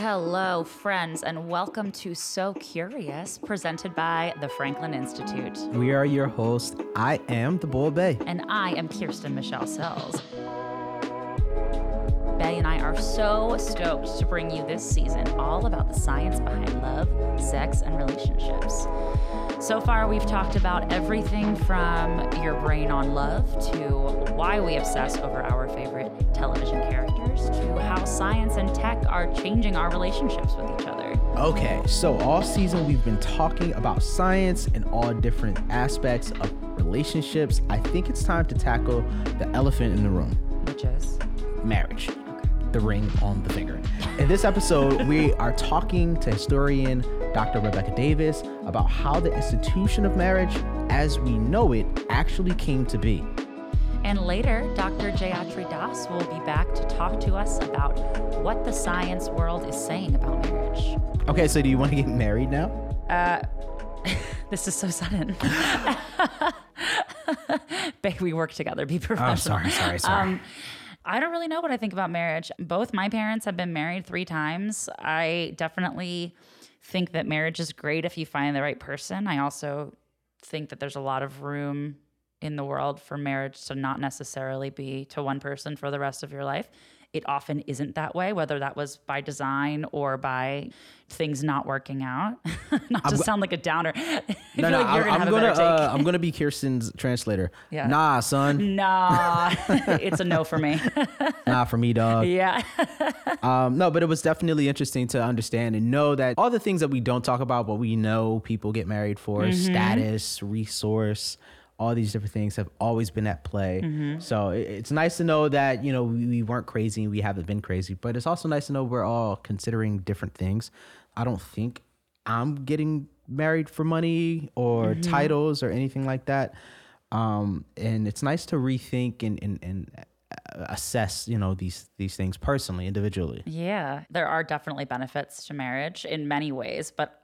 Hello, friends, and welcome to So Curious, presented by the Franklin Institute. We are your hosts. I am the Bull Bay. And I am Kirsten Michelle Cills. Bey and I are so stoked to bring you this season all about the science behind love, sex, and relationships. So far, we've talked about everything from your brain on love to why we obsess over our favorite television characters to how science and tech are changing our relationships with each other. Okay, so all season we've been talking about science and all different aspects of relationships. I think it's time to tackle the elephant in the room Which is? marriage. The ring on the finger. In this episode, we are talking to historian Dr. Rebecca Davis about how the institution of marriage, as we know it, actually came to be. And later, Dr. Jayatri Das will be back to talk to us about what the science world is saying about marriage. Okay, so do you want to get married now? Uh, this is so sudden. Babe, we work together. Be professional. Oh, sorry, sorry, sorry. Um, I don't really know what I think about marriage. Both my parents have been married three times. I definitely think that marriage is great if you find the right person. I also think that there's a lot of room in the world for marriage to not necessarily be to one person for the rest of your life. It often isn't that way, whether that was by design or by things not working out. not to go- sound like a downer. No, no, like you're gonna I, have am gonna, uh, I'm gonna be Kirsten's translator. Yeah. Nah, son, Nah, it's a no for me. nah for me, dog. yeah. Um, no, but it was definitely interesting to understand and know that all the things that we don't talk about, but we know people get married for Mm-hmm. status, resource, all these different things have always been at play. Mm-hmm. So it- it's nice to know that you know we, we weren't crazy, we haven't been crazy, but it's also nice to know we're all considering different things. I don't think I'm getting married for money or Mm-hmm. titles or anything like that. Um, and it's nice to rethink and and, and assess you know these these things personally, individually. Yeah, there are definitely benefits to marriage in many ways, but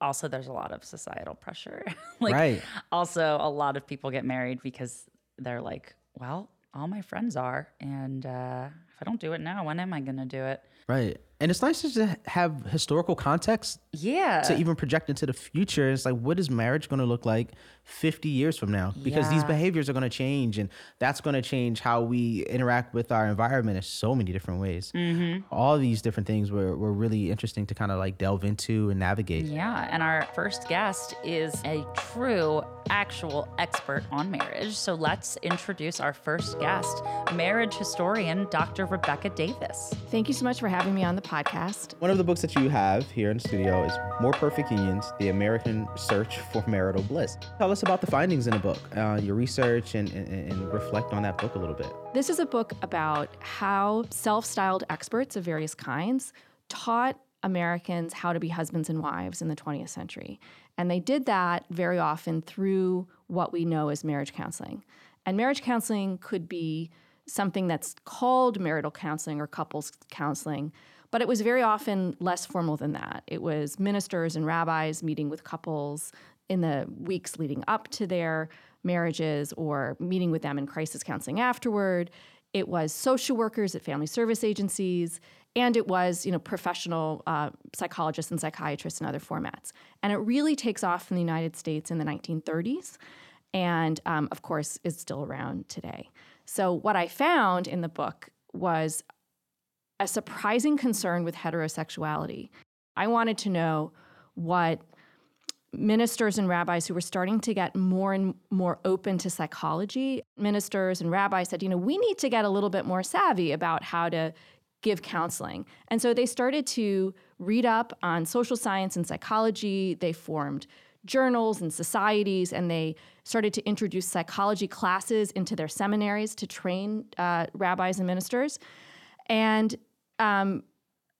also there's a lot of societal pressure. like Right. also a lot of people get married because they're like, well, all my friends are and uh, if I don't do it now, when am I going to do it? Right. And it's nice to have historical context Yeah. to even project into the future. It's like, what is marriage going to look like 50 years from now? Because these behaviors are going to change, and that's going to change how we interact with our environment in so many different ways. Mm-hmm. All these different things were, were really interesting to kind of like delve into and navigate. Yeah, and our first guest is a true, actual expert on marriage. So let's introduce our first guest, marriage historian Dr. Rebecca Davis. Thank you so much for having me on the podcast. One of the books that you have here in the studio is More Perfect Unions The American Search for Marital Bliss. Tell us about the findings in the book, uh, your research, and, and, and reflect on that book a little bit. This is a book about how self styled experts of various kinds taught Americans how to be husbands and wives in the 20th century. And they did that very often through what we know as marriage counseling. And marriage counseling could be something that's called marital counseling or couples counseling, but it was very often less formal than that. It was ministers and rabbis meeting with couples in the weeks leading up to their marriages or meeting with them in crisis counseling afterward. It was social workers at family service agencies, and it was you know professional uh, psychologists and psychiatrists in other formats. And it really takes off in the United States in the 1930s, and um, of course is still around today. So what I found in the book was a surprising concern with heterosexuality. I wanted to know what ministers and rabbis who were starting to get more and more open to psychology, ministers and rabbis said, you know, we need to get a little bit more savvy about how to give counseling. And so they started to read up on social science and psychology. They formed journals and societies, and they started to introduce psychology classes into their seminaries to train uh, rabbis and ministers. And um,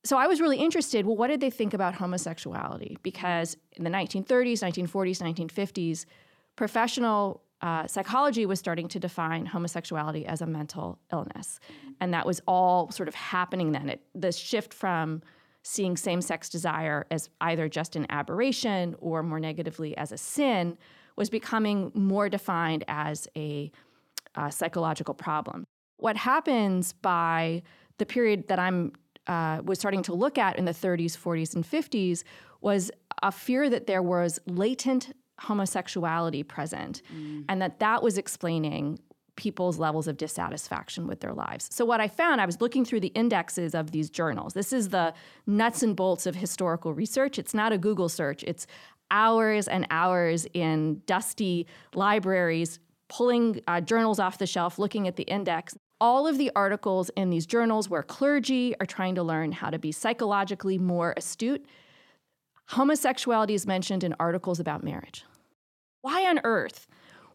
so I was really interested. Well, what did they think about homosexuality? Because in the 1930s, 1940s, 1950s, professional uh, psychology was starting to define homosexuality as a mental illness, and that was all sort of happening then. It, the shift from seeing same-sex desire as either just an aberration or more negatively as a sin was becoming more defined as a uh, psychological problem. What happens by the period that I'm uh, was starting to look at in the 30s, 40s, and 50s was a fear that there was latent homosexuality present, mm. and that that was explaining people's levels of dissatisfaction with their lives. So, what I found, I was looking through the indexes of these journals. This is the nuts and bolts of historical research. It's not a Google search, it's hours and hours in dusty libraries, pulling uh, journals off the shelf, looking at the index. All of the articles in these journals where clergy are trying to learn how to be psychologically more astute, homosexuality is mentioned in articles about marriage. Why on earth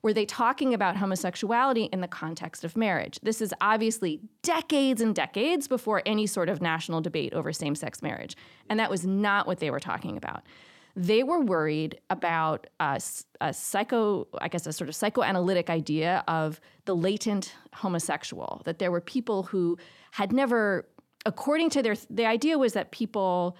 were they talking about homosexuality in the context of marriage? This is obviously decades and decades before any sort of national debate over same sex marriage. And that was not what they were talking about. They were worried about a, a psycho, I guess, a sort of psychoanalytic idea of the latent homosexual, that there were people who had never, according to their, the idea was that people,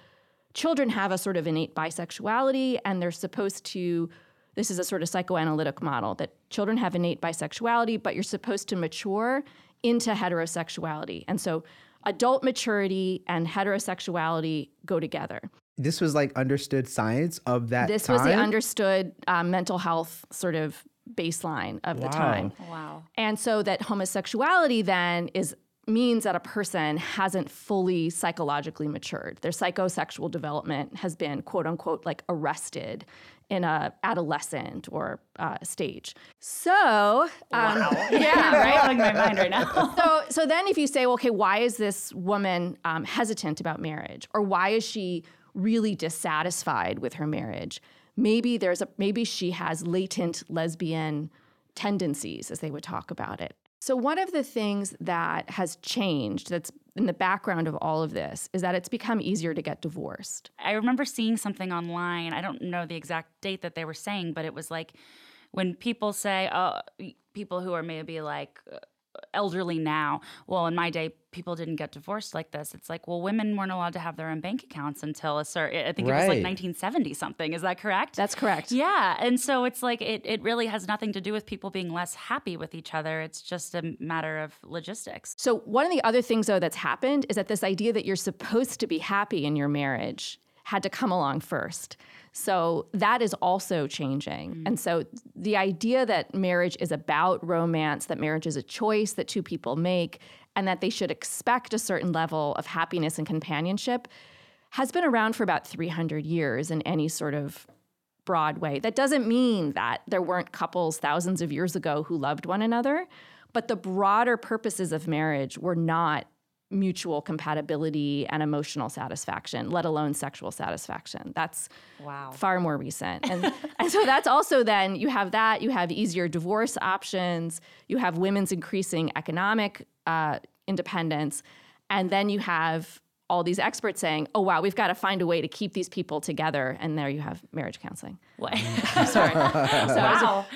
children have a sort of innate bisexuality and they're supposed to this is a sort of psychoanalytic model that children have innate bisexuality, but you're supposed to mature into heterosexuality. And so adult maturity and heterosexuality go together. This was like understood science of that This time? was the understood uh, mental health sort of baseline of wow. the time. Wow. And so that homosexuality then is means that a person hasn't fully psychologically matured. Their psychosexual development has been quote unquote like arrested in a adolescent or uh, stage. So, um, wow. yeah, right. Blowing my mind right now. so, so then if you say, well, okay, why is this woman um, hesitant about marriage, or why is she really dissatisfied with her marriage? Maybe there's a maybe she has latent lesbian tendencies, as they would talk about it. So, one of the things that has changed that's in the background of all of this is that it's become easier to get divorced. I remember seeing something online. I don't know the exact date that they were saying, but it was like when people say, oh, people who are maybe like uh, elderly now. Well, in my day, people didn't get divorced like this. It's like, well, women weren't allowed to have their own bank accounts until a certain, I think right. it was like 1970 something. Is that correct? That's correct. Yeah. And so it's like, it, it really has nothing to do with people being less happy with each other. It's just a matter of logistics. So, one of the other things, though, that's happened is that this idea that you're supposed to be happy in your marriage had to come along first. So that is also changing. Mm-hmm. And so the idea that marriage is about romance, that marriage is a choice that two people make, and that they should expect a certain level of happiness and companionship has been around for about 300 years in any sort of broad way. That doesn't mean that there weren't couples thousands of years ago who loved one another, but the broader purposes of marriage were not mutual compatibility and emotional satisfaction, let alone sexual satisfaction. That's wow. far more recent. And, and so that's also then you have that, you have easier divorce options, you have women's increasing economic uh, independence, and then you have all these experts saying, "Oh wow, we've got to find a way to keep these people together." And there you have marriage counseling. What? Sorry. So wow.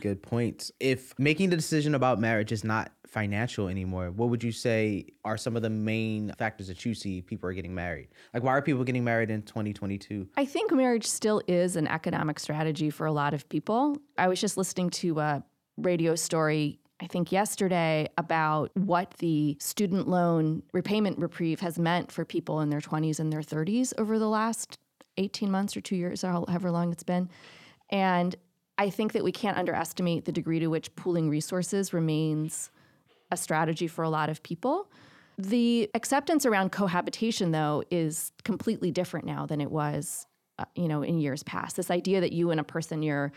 Good point. If making the decision about marriage is not financial anymore, what would you say are some of the main factors that you see people are getting married? Like, why are people getting married in 2022? I think marriage still is an economic strategy for a lot of people. I was just listening to a radio story I think yesterday about what the student loan repayment reprieve has meant for people in their 20s and their 30s over the last 18 months or two years, or however long it's been. And I think that we can't underestimate the degree to which pooling resources remains a strategy for a lot of people. The acceptance around cohabitation, though, is completely different now than it was, uh, you know, in years past. This idea that you and a person you're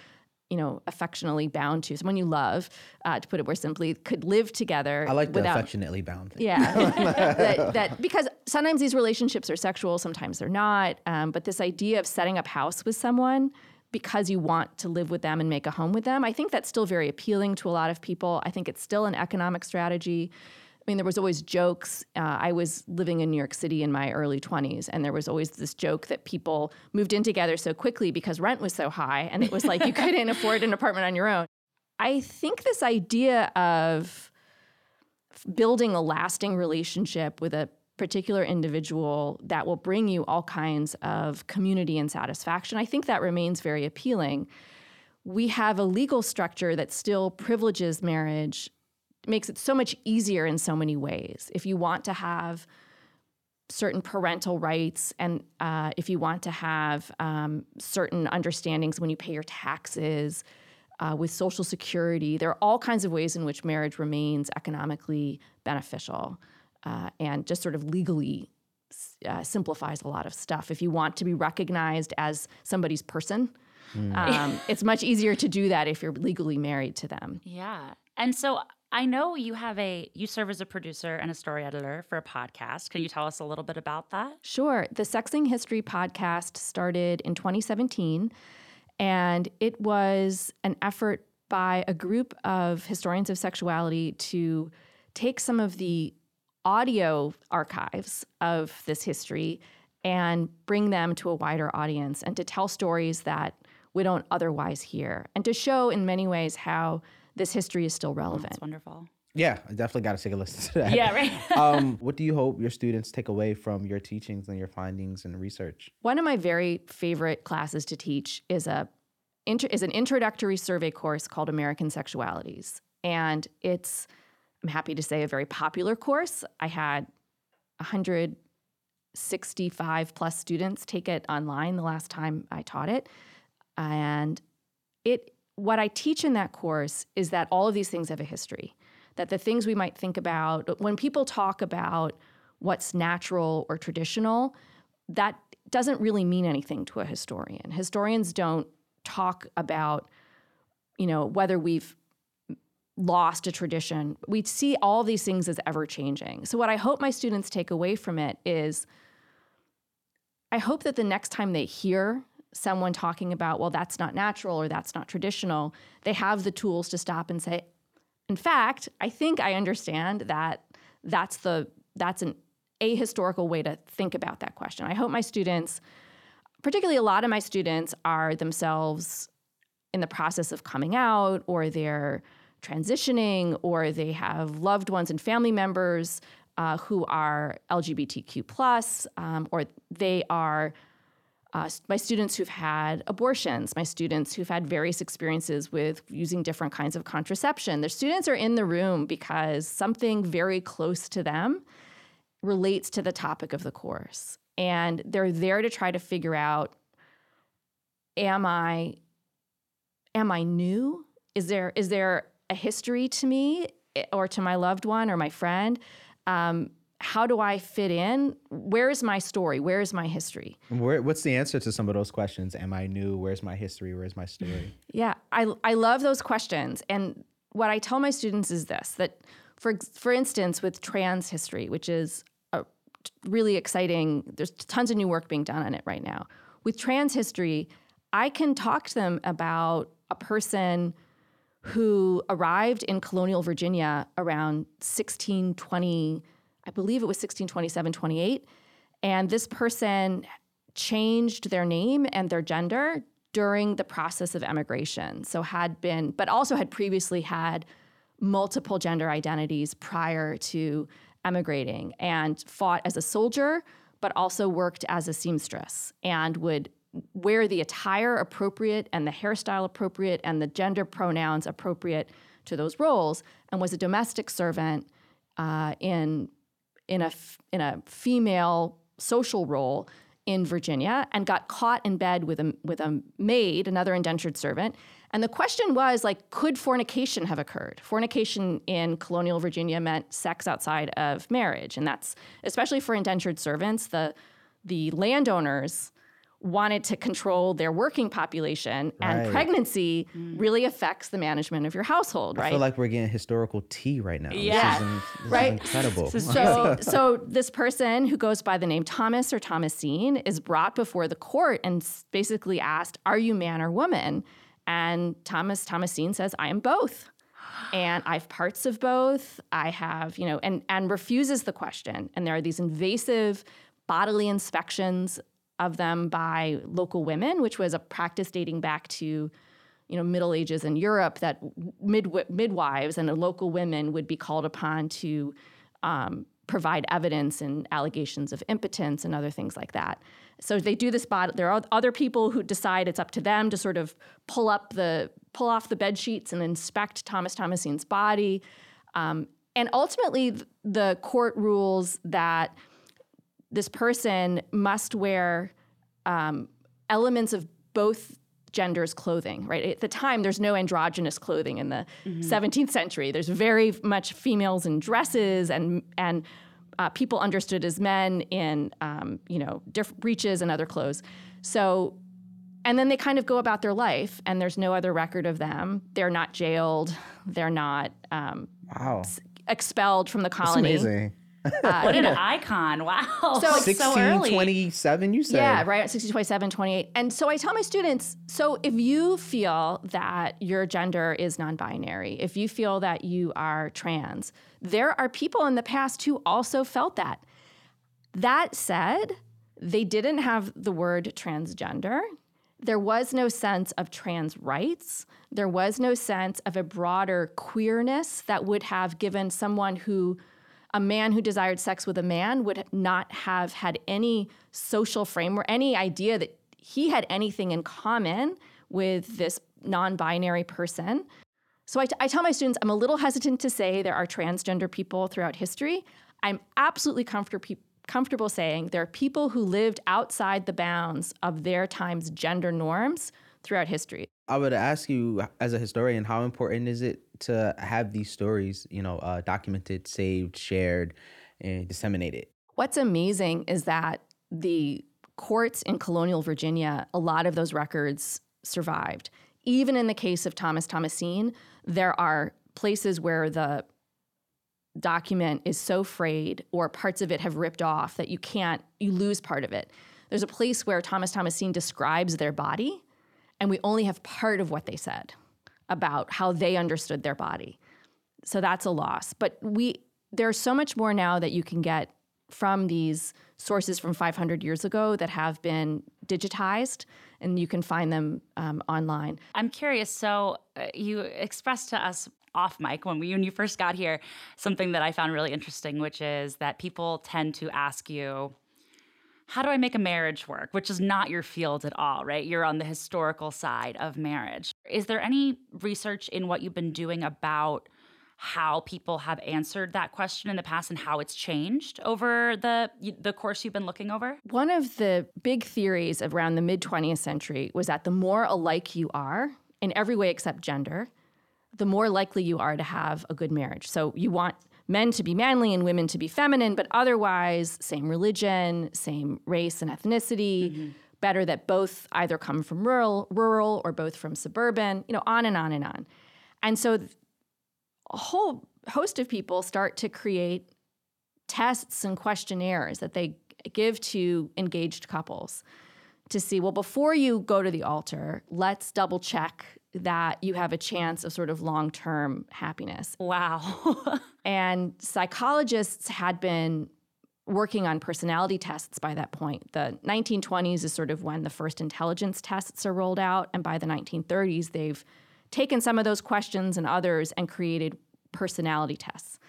you know, affectionately bound to, someone you love, uh, to put it more simply, could live together. I like the without, affectionately bound thing. Yeah, that, that, because sometimes these relationships are sexual, sometimes they're not. Um, but this idea of setting up house with someone because you want to live with them and make a home with them, I think that's still very appealing to a lot of people. I think it's still an economic strategy. I mean, there was always jokes. Uh, I was living in New York City in my early 20s, and there was always this joke that people moved in together so quickly because rent was so high, and it was like you couldn't afford an apartment on your own. I think this idea of building a lasting relationship with a particular individual that will bring you all kinds of community and satisfaction, I think that remains very appealing. We have a legal structure that still privileges marriage makes it so much easier in so many ways. If you want to have certain parental rights, and uh, if you want to have um, certain understandings when you pay your taxes, uh, with Social Security. There are all kinds of ways in which marriage remains economically beneficial uh, and just sort of legally uh, simplifies a lot of stuff. If you want to be recognized as somebody's person, mm. um, it's much easier to do that if you're legally married to them. Yeah. And so I know you have a you serve as a producer and a story editor for a podcast. Can you tell us a little bit about that? Sure. The Sexing History podcast started in 2017 and it was an effort by a group of historians of sexuality to take some of the audio archives of this history and bring them to a wider audience and to tell stories that we don't otherwise hear and to show in many ways how this history is still relevant. That's wonderful. Yeah, I definitely got to take a listen to that. Yeah, right. um, what do you hope your students take away from your teachings and your findings and research? One of my very favorite classes to teach is a is an introductory survey course called American Sexualities, and it's I'm happy to say a very popular course. I had 165 plus students take it online the last time I taught it, and it what I teach in that course is that all of these things have a history. That the things we might think about when people talk about what's natural or traditional, that doesn't really mean anything to a historian. Historians don't talk about, you know, whether we've lost a tradition. We see all these things as ever changing. So, what I hope my students take away from it is I hope that the next time they hear someone talking about, well, that's not natural or that's not traditional, they have the tools to stop and say, in fact, I think I understand that that's the that's an ahistorical way to think about that question. I hope my students, particularly a lot of my students, are themselves in the process of coming out or they're transitioning or they have loved ones and family members uh, who are LGBTQ plus, um, or they are uh, my students who've had abortions, my students who've had various experiences with using different kinds of contraception. Their students are in the room because something very close to them relates to the topic of the course. And they're there to try to figure out am I am I new? Is there is there a history to me or to my loved one or my friend? Um, how do I fit in? Where is my story? Where is my history? Where, what's the answer to some of those questions? Am I new? Where's my history? Where's my story? Yeah, I, I love those questions. And what I tell my students is this that, for, for instance, with trans history, which is a really exciting, there's tons of new work being done on it right now. With trans history, I can talk to them about a person who arrived in colonial Virginia around 1620 I believe it was 1627, 28. And this person changed their name and their gender during the process of emigration. So had been, but also had previously had multiple gender identities prior to emigrating and fought as a soldier, but also worked as a seamstress and would wear the attire appropriate and the hairstyle appropriate and the gender pronouns appropriate to those roles and was a domestic servant uh, in in a in a female social role in Virginia and got caught in bed with a with a maid, another indentured servant. And the question was like, could fornication have occurred? Fornication in colonial Virginia meant sex outside of marriage, and that's especially for indentured servants. The the landowners wanted to control their working population and right. pregnancy mm. really affects the management of your household right i feel like we're getting historical tea right now yeah this is, this right incredible so so this person who goes by the name thomas or thomasine is brought before the court and basically asked are you man or woman and thomas thomasine says i am both and I have parts of both. I have, you know, and and refuses the question. And there are these invasive bodily inspections of them by local women, which was a practice dating back to you know Middle Ages in Europe that mid- midwives and local women would be called upon to um, provide evidence and allegations of impotence and other things like that. So they do this. Bod- there are other people who decide it's up to them to sort of pull up the pull off the bed sheets and inspect Thomas Thomasine's body. Um, and ultimately, the court rules that this person must wear um, elements of both genders clothing right? At the time there's no androgynous clothing in the mm-hmm. 17th century. There's very much females in dresses and and uh, people understood as men in um, you know different breeches and other clothes. So and then they kind of go about their life and there's no other record of them. They're not jailed. They're not um, wow. expelled from the colony. That's amazing uh, what an icon. Wow. So, 1627, you said? Yeah, right. 1627, 28. And so I tell my students so if you feel that your gender is non binary, if you feel that you are trans, there are people in the past who also felt that. That said, they didn't have the word transgender. There was no sense of trans rights. There was no sense of a broader queerness that would have given someone who a man who desired sex with a man would not have had any social framework, any idea that he had anything in common with this non binary person. So I, t- I tell my students I'm a little hesitant to say there are transgender people throughout history. I'm absolutely comfortable comfortable saying there are people who lived outside the bounds of their time's gender norms throughout history. I would ask you, as a historian, how important is it to have these stories, you know, uh, documented, saved, shared, and disseminated? What's amazing is that the courts in colonial Virginia, a lot of those records survived. Even in the case of Thomas Thomasine, there are places where the document is so frayed or parts of it have ripped off that you can't, you lose part of it. There's a place where Thomas Thomasine describes their body and we only have part of what they said about how they understood their body. So that's a loss. But we there's so much more now that you can get from these sources from 500 years ago that have been digitized and you can find them um, online. I'm curious. So uh, you expressed to us off mic when we when you first got here something that I found really interesting, which is that people tend to ask you how do I make a marriage work, which is not your field at all, right? You're on the historical side of marriage. Is there any research in what you've been doing about how people have answered that question in the past and how it's changed over the the course you've been looking over? One of the big theories around the mid 20th century was that the more alike you are in every way except gender, the more likely you are to have a good marriage. So you want men to be manly and women to be feminine, but otherwise, same religion, same race and ethnicity. Mm-hmm. Better that both either come from rural, rural or both from suburban, you know, on and on and on. And so a whole host of people start to create tests and questionnaires that they give to engaged couples to see, well, before you go to the altar, let's double check that you have a chance of sort of long term happiness. Wow. and psychologists had been working on personality tests by that point. The 1920s is sort of when the first intelligence tests are rolled out. And by the 1930s, they've taken some of those questions and others and created personality tests.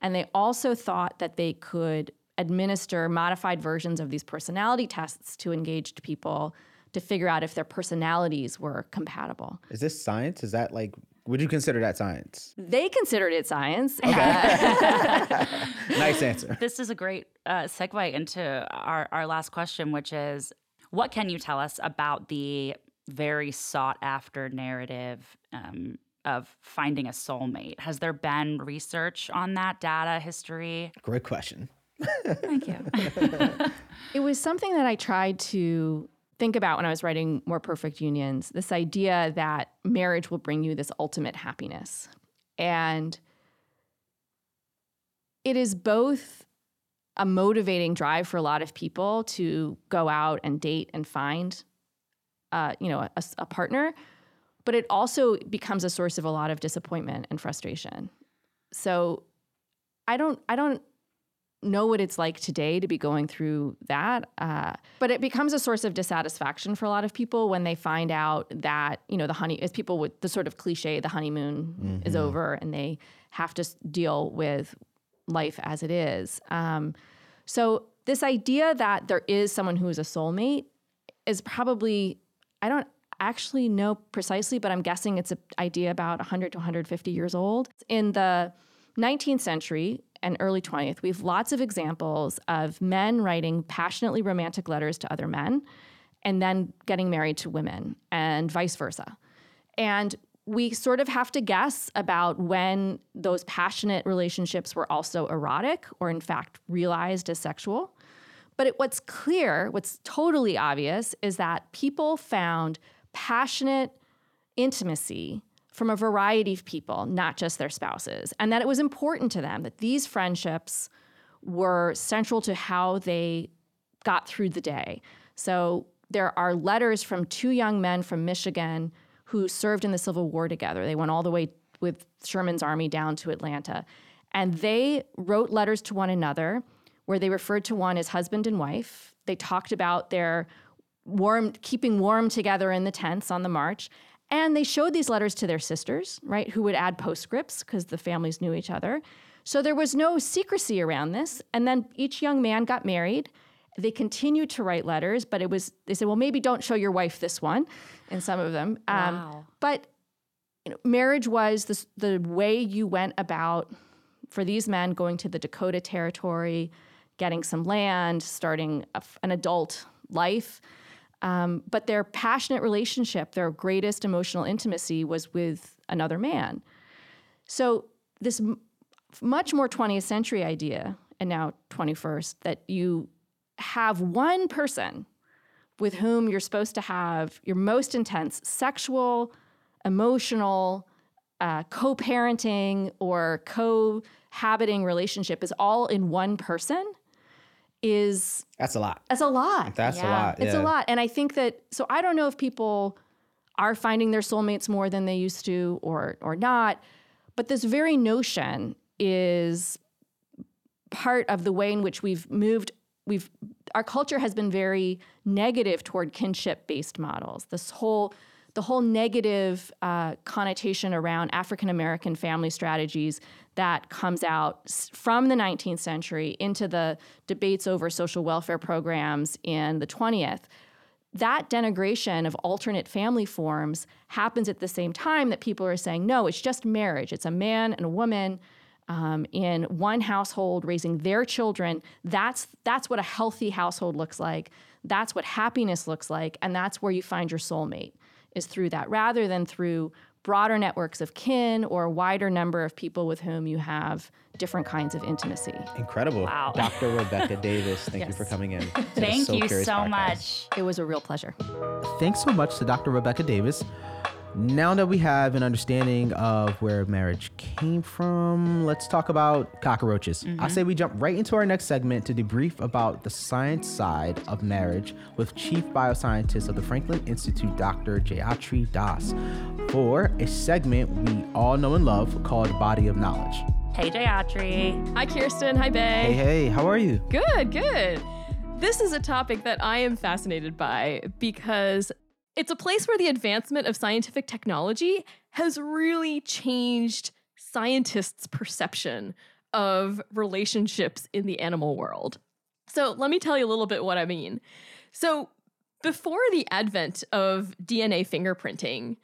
And they also thought that they could administer modified versions of these personality tests to engaged people to figure out if their personalities were compatible. Is this science? Is that like would you consider that science? They considered it science. Okay. nice answer. This is a great uh, segue into our, our last question, which is what can you tell us about the very sought after narrative um, of finding a soulmate? Has there been research on that data, history? Great question. Thank you. it was something that I tried to think about when I was writing More Perfect Unions this idea that marriage will bring you this ultimate happiness. And it is both a motivating drive for a lot of people to go out and date and find uh, you know a, a partner but it also becomes a source of a lot of disappointment and frustration so i don't i don't know what it's like today to be going through that. Uh, but it becomes a source of dissatisfaction for a lot of people when they find out that, you know, the honey, as people with the sort of cliche, the honeymoon mm-hmm. is over and they have to deal with life as it is. Um, so this idea that there is someone who is a soulmate is probably, I don't actually know precisely, but I'm guessing it's an idea about 100 to 150 years old. In the 19th century, and early 20th, we have lots of examples of men writing passionately romantic letters to other men and then getting married to women and vice versa. And we sort of have to guess about when those passionate relationships were also erotic or, in fact, realized as sexual. But it, what's clear, what's totally obvious, is that people found passionate intimacy from a variety of people, not just their spouses, and that it was important to them that these friendships were central to how they got through the day. So there are letters from two young men from Michigan who served in the Civil War together. They went all the way with Sherman's army down to Atlanta. And they wrote letters to one another where they referred to one as husband and wife. They talked about their warm keeping warm together in the tents on the march. And they showed these letters to their sisters, right, who would add postscripts because the families knew each other. So there was no secrecy around this. And then each young man got married they continued to write letters, but it was they said, well, maybe don't show your wife this one, in some of them. Um, Wow. But you know, marriage was the the way you went about for these men going to the Dakota Territory, getting some land, starting a an adult life. Um, but their passionate relationship, their greatest emotional intimacy, was with another man. So this m- much more 20th century idea, and now 21st, that you have one person with whom you're supposed to have your most intense sexual, emotional, uh, co-parenting or cohabiting relationship is all in one person is That's a lot. that's a lot. That's a Yeah. lot. It's yeah. a lot. And I think that so I don't know if people are finding their soulmates more than they used to or or not, but this very notion is part of the way in which we've moved we've our culture has been very negative toward kinship based models. This whole the whole negative uh, connotation around African American family strategies that comes out from the 19th century into the debates over social welfare programs in the 20th that denigration of alternate family forms happens at the same time that people are saying, no, it's just marriage. It's a man and a woman um, in one household raising their children. That's that's what a healthy household looks like. That's what happiness looks like, and that's where you find your soulmate is through that, rather than through broader networks of kin or a wider number of people with whom you have different kinds of intimacy. Incredible. Wow. Dr. Rebecca Davis, thank you for coming in. Thank So you so podcast. much. It was a real pleasure. Thanks so much to Dr. Rebecca Davis. Now that we have an understanding of where marriage came from, let's talk about cockroaches. I mm-hmm. say we jump right into our next segment to debrief about the science side of marriage with Chief Bioscientist of the Franklin Institute, Dr. Jayatri Das, for a segment we all know and love called Body of Knowledge. Hey, Jayatri. Hi, Kirsten. Hi, Bey. Hey, hey, how are you? Good, good. This is a topic that I am fascinated by because it's a place where the advancement of scientific technology has really changed scientists' perception of relationships in the animal world. So, let me tell you a little bit what I mean. So, before the advent of DNA fingerprinting,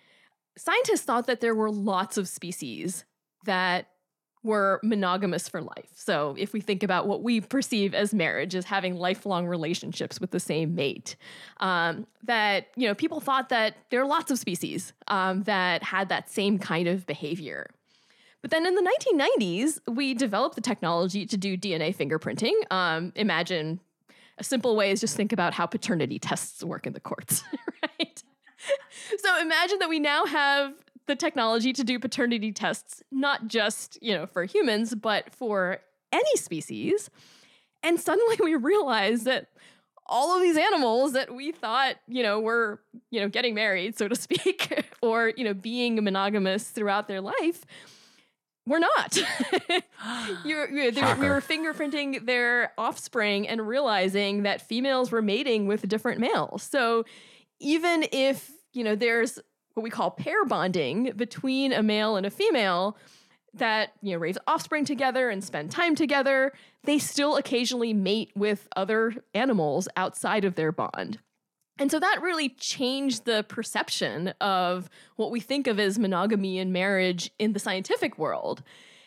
scientists thought that there were lots of species that were monogamous for life. So if we think about what we perceive as marriage as having lifelong relationships with the same mate, um, that you know people thought that there are lots of species um, that had that same kind of behavior. But then in the 1990s, we developed the technology to do DNA fingerprinting. Um, imagine a simple way is just think about how paternity tests work in the courts, right? so imagine that we now have the technology to do paternity tests, not just, you know, for humans, but for any species. And suddenly we realize that all of these animals that we thought, you know, were, you know, getting married, so to speak, or, you know, being monogamous throughout their life, we're not. You're, you're- we were fingerprinting their offspring and realizing that females were mating with different males. So even if, you know, there's what we call pair bonding between a male and a female that, you know, raise offspring together and spend time together, they still occasionally mate with other animals outside of their bond. And so that really changed the perception of what we think of as monogamy and marriage in the scientific world.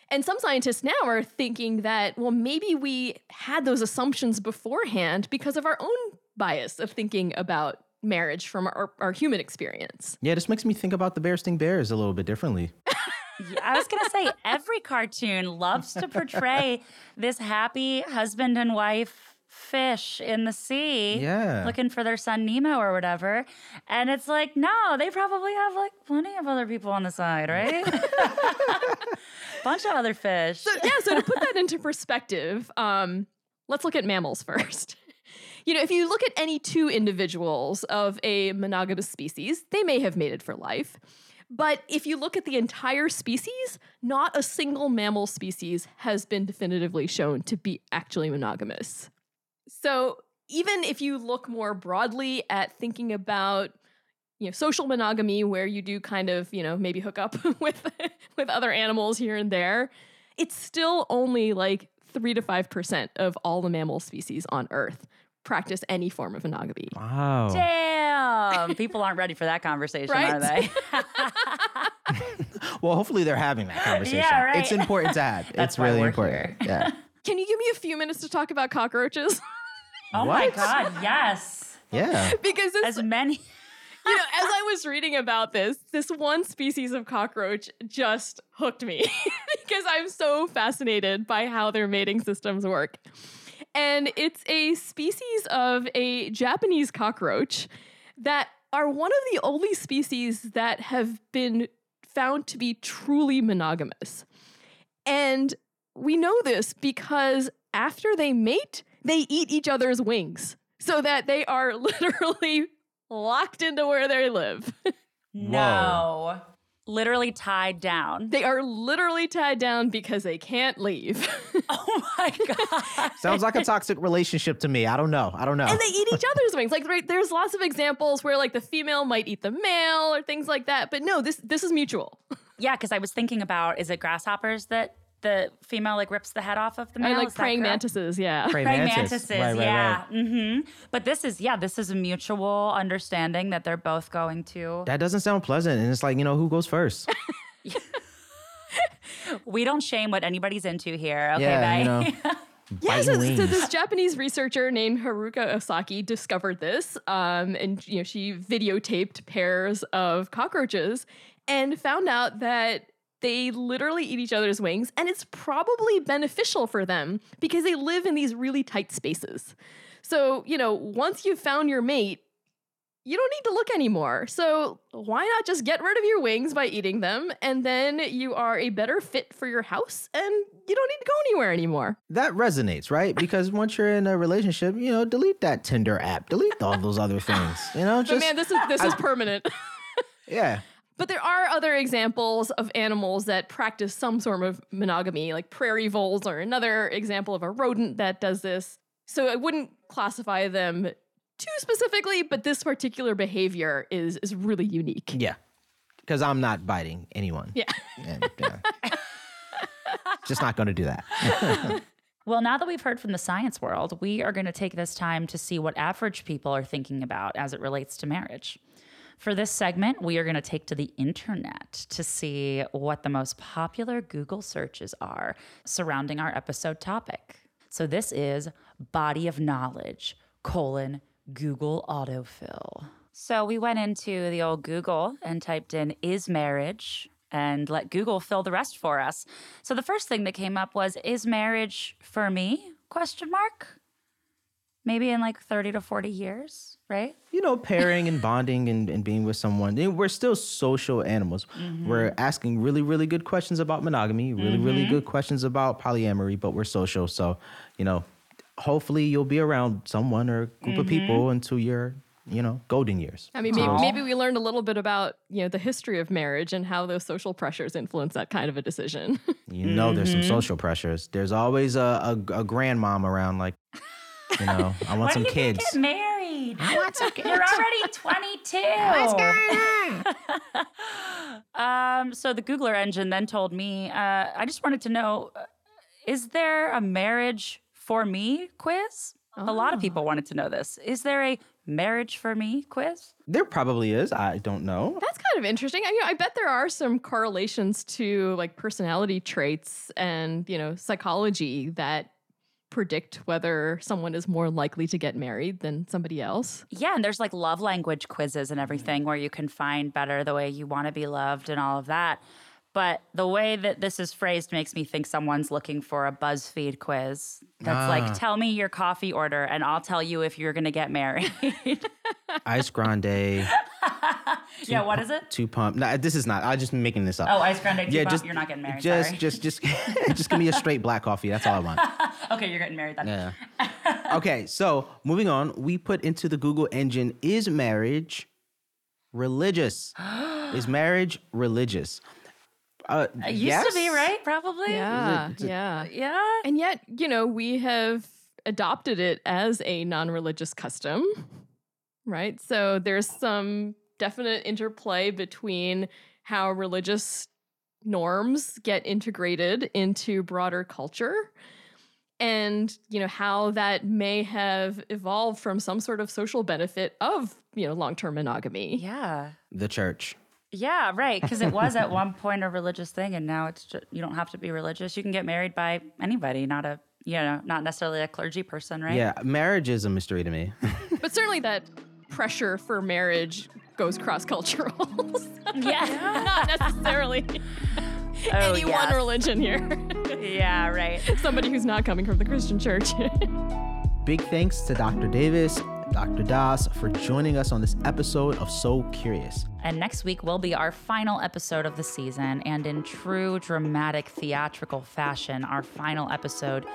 And some scientists now are thinking that, well, maybe we had those assumptions beforehand because of our own bias of thinking about marriage from our, our human experience. Yeah, this makes me think about the Berenstain Bears a little bit differently. I was going to say every cartoon loves to portray this happy husband and wife fish in the sea Yeah. looking for their son Nemo or whatever. And it's like, no, they probably have like plenty of other people on the side, right? Bunch of other fish. So, yeah, so to put that into perspective, um, let's look at mammals first. You know, if you look at any two individuals of a monogamous species, they may have mated for life. But if you look at the entire species, not a single mammal species has been definitively shown to be actually monogamous. So even if you look more broadly at thinking about you know social monogamy where you do kind of you know maybe hook up with with other animals here and there it's still only like 3 to 5% of all the mammal species on earth practice any form of monogamy Wow. Damn. People aren't ready for that conversation, are they? Well, hopefully they're having that conversation. Yeah, right. It's important to have. That's it's why really we're important. Yeah. can you give me a few minutes to talk about cockroaches oh my God, yes. Yeah. because As many. you know, as I was reading about this, this one species of cockroach just hooked me because I'm so fascinated by how their mating systems work. And it's a species of a Japanese cockroach that are one of the only species that have been found to be truly monogamous. And we know this because after they mate, they eat each other's wings so that they are literally locked into where they live. No. Literally tied down. they are literally tied down because they can't leave. Oh my God. Sounds like a toxic relationship to me. I don't know. I don't know. and they eat each other's wings. Like right, there's lots of examples where like the female might eat the male or things like that. But no, this this is mutual. Yeah, because I was thinking about is it grasshoppers that the female like rips the head off of the male? And like Is praying correct? mantises, yeah. Praying Praying mantis. mantises, Right, right, yeah. right. hmm But this is yeah, this is a mutual understanding that they're both going to. That doesn't sound pleasant. And it's like, you know, who goes first? We don't shame what anybody's into here. Okay, yeah, you bye. know. Yeah, so, so this Japanese researcher named Haruka Osaki discovered this, um, and you know she videotaped pairs of cockroaches and found out that they literally eat each other's wings, and it's probably beneficial for them because they live in these really tight spaces. So you know, once you've found your mate, you don't need to look anymore. So why not just get rid of your wings by eating them, and then you are a better fit for your house, and you don't need to go anywhere anymore. that resonates, right? Because once you're in a relationship, you know, delete that Tinder app, delete all those other things. You know, But just man, this is this is permanent. yeah. But there are other examples of animals that practice some sort of monogamy, like prairie voles are another example of a rodent that does this. So I wouldn't classify them too specifically, but this particular behavior is is really unique. Yeah. Because I'm not biting anyone. Yeah. And, yeah. Uh, just not going to do that. Well, now that we've heard from the science world, we are going to take this time to see what average people are thinking about as it relates to marriage. For this segment, we are going to take to the internet to see what the most popular Google searches are surrounding our episode topic. So this is body of knowledge colon Google autofill. So we went into the old Google and typed in is marriage and let Google fill the rest for us. So the first thing that came up was is marriage for me? Question mark. Maybe in like 30 to 40 years, right? you know, pairing and bonding and, and being with someone. We're still social animals. Mm-hmm. We're asking really, really good questions about monogamy, really, really mm-hmm. good questions about polyamory, but we're social. So, you know, hopefully you'll be around someone or a group of mm-hmm. people until your, you know, golden years. I mean, maybe, maybe we learned a little bit about you know the history of marriage and how those social pressures influence that kind of a decision. You know, there's some social pressures. There's always a, a, a grandmom around, like, you know, I want some kids. Get married. I want some kids. You're already 22. What's going on? um, so the Googler engine then told me, uh, I just wanted to know, uh, is there a marriage for me quiz? A lot of people wanted to know this. Is there a marriage for me quiz? There probably is. I don't know. That's kind of interesting. I, you know, I bet there are some correlations to like personality traits and you know psychology that predict whether someone is more likely to get married than somebody else. Yeah, and there's like love language quizzes and everything where you can find better the way you want to be loved and all of that. But the way that this is phrased makes me think someone's looking for a BuzzFeed quiz that's Ah. like, tell me your coffee order and I'll tell you if you're going to get married. Ice grande, yeah, what is it? two pump. Nah, this is not. I'm just making this up. Oh, ice grande. two yeah, pump. just you're not getting married. Just, sorry. just, just, just give me a straight black coffee. That's all I want. okay, you're getting married then. Yeah. okay, so moving on, we put into the Google engine: Is marriage religious? is marriage religious? Uh, It used yes. to be, right? Probably. Yeah, is it- yeah. Yeah. And yet, you know, we have adopted it as a non-religious custom, right? So there's some definite interplay between how religious norms get integrated into broader culture and you know how that may have evolved from some sort of social benefit of you know long-term monogamy Yeah. The church. Yeah, right. Because it was at one point a religious thing, and now it's just, you don't have to be religious. You can get married by anybody, not a you know, not necessarily a clergy person, right? Yeah, marriage is a mystery to me. but certainly that pressure for marriage goes cross-cultural Yeah. not necessarily Oh, any yes. one religion here. yeah. Right. Somebody who's not coming from the Christian church. Big thanks to Dr. Davis, Dr. Das for joining us on this episode of So Curious. And next week will be our final episode of the season, and in true dramatic theatrical fashion, our final episode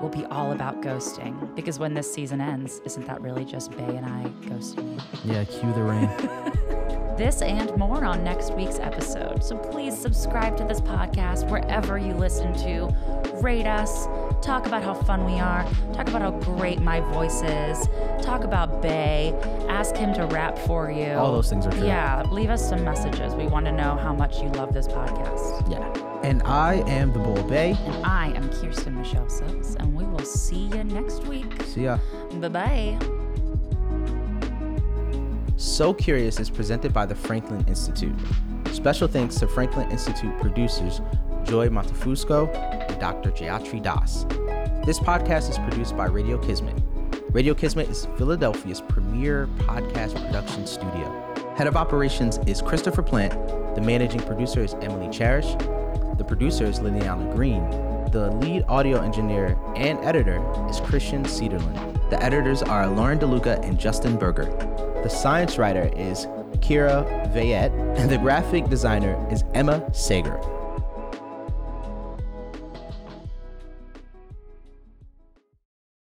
will be all about ghosting. Because when this season ends, isn't that really just Bey and I ghosting? Yeah, cue the rain. This and more on next week's episode. So please subscribe to this podcast wherever you listen to. Rate us. Talk about how fun we are. Talk about how great my voice is. Talk about Bey. Ask him to rap for you. All those things are true. Yeah, leave us some messages. We want to know how much you love this podcast. yeah. And I am the Bull Bey. And I am Kirstin Michelle Cills, and we will see you next week. See ya. Bye bye. So Curious is presented by the Franklin Institute. Special thanks to Franklin Institute producers Joy Montefusco and Dr. Jayatri Das. This podcast is produced by Radio Kismet. Radio Kismet is Philadelphia's premier podcast production studio. Head of operations is Christopher Plant. The managing producer is Emily Cherish. The producer is Liliana Green. The lead audio engineer and editor is Christian Cederlin. The editors are Lauren DeLuca and Justin Berger. The science writer is Kira Vayette, and the graphic designer is Emma Sager.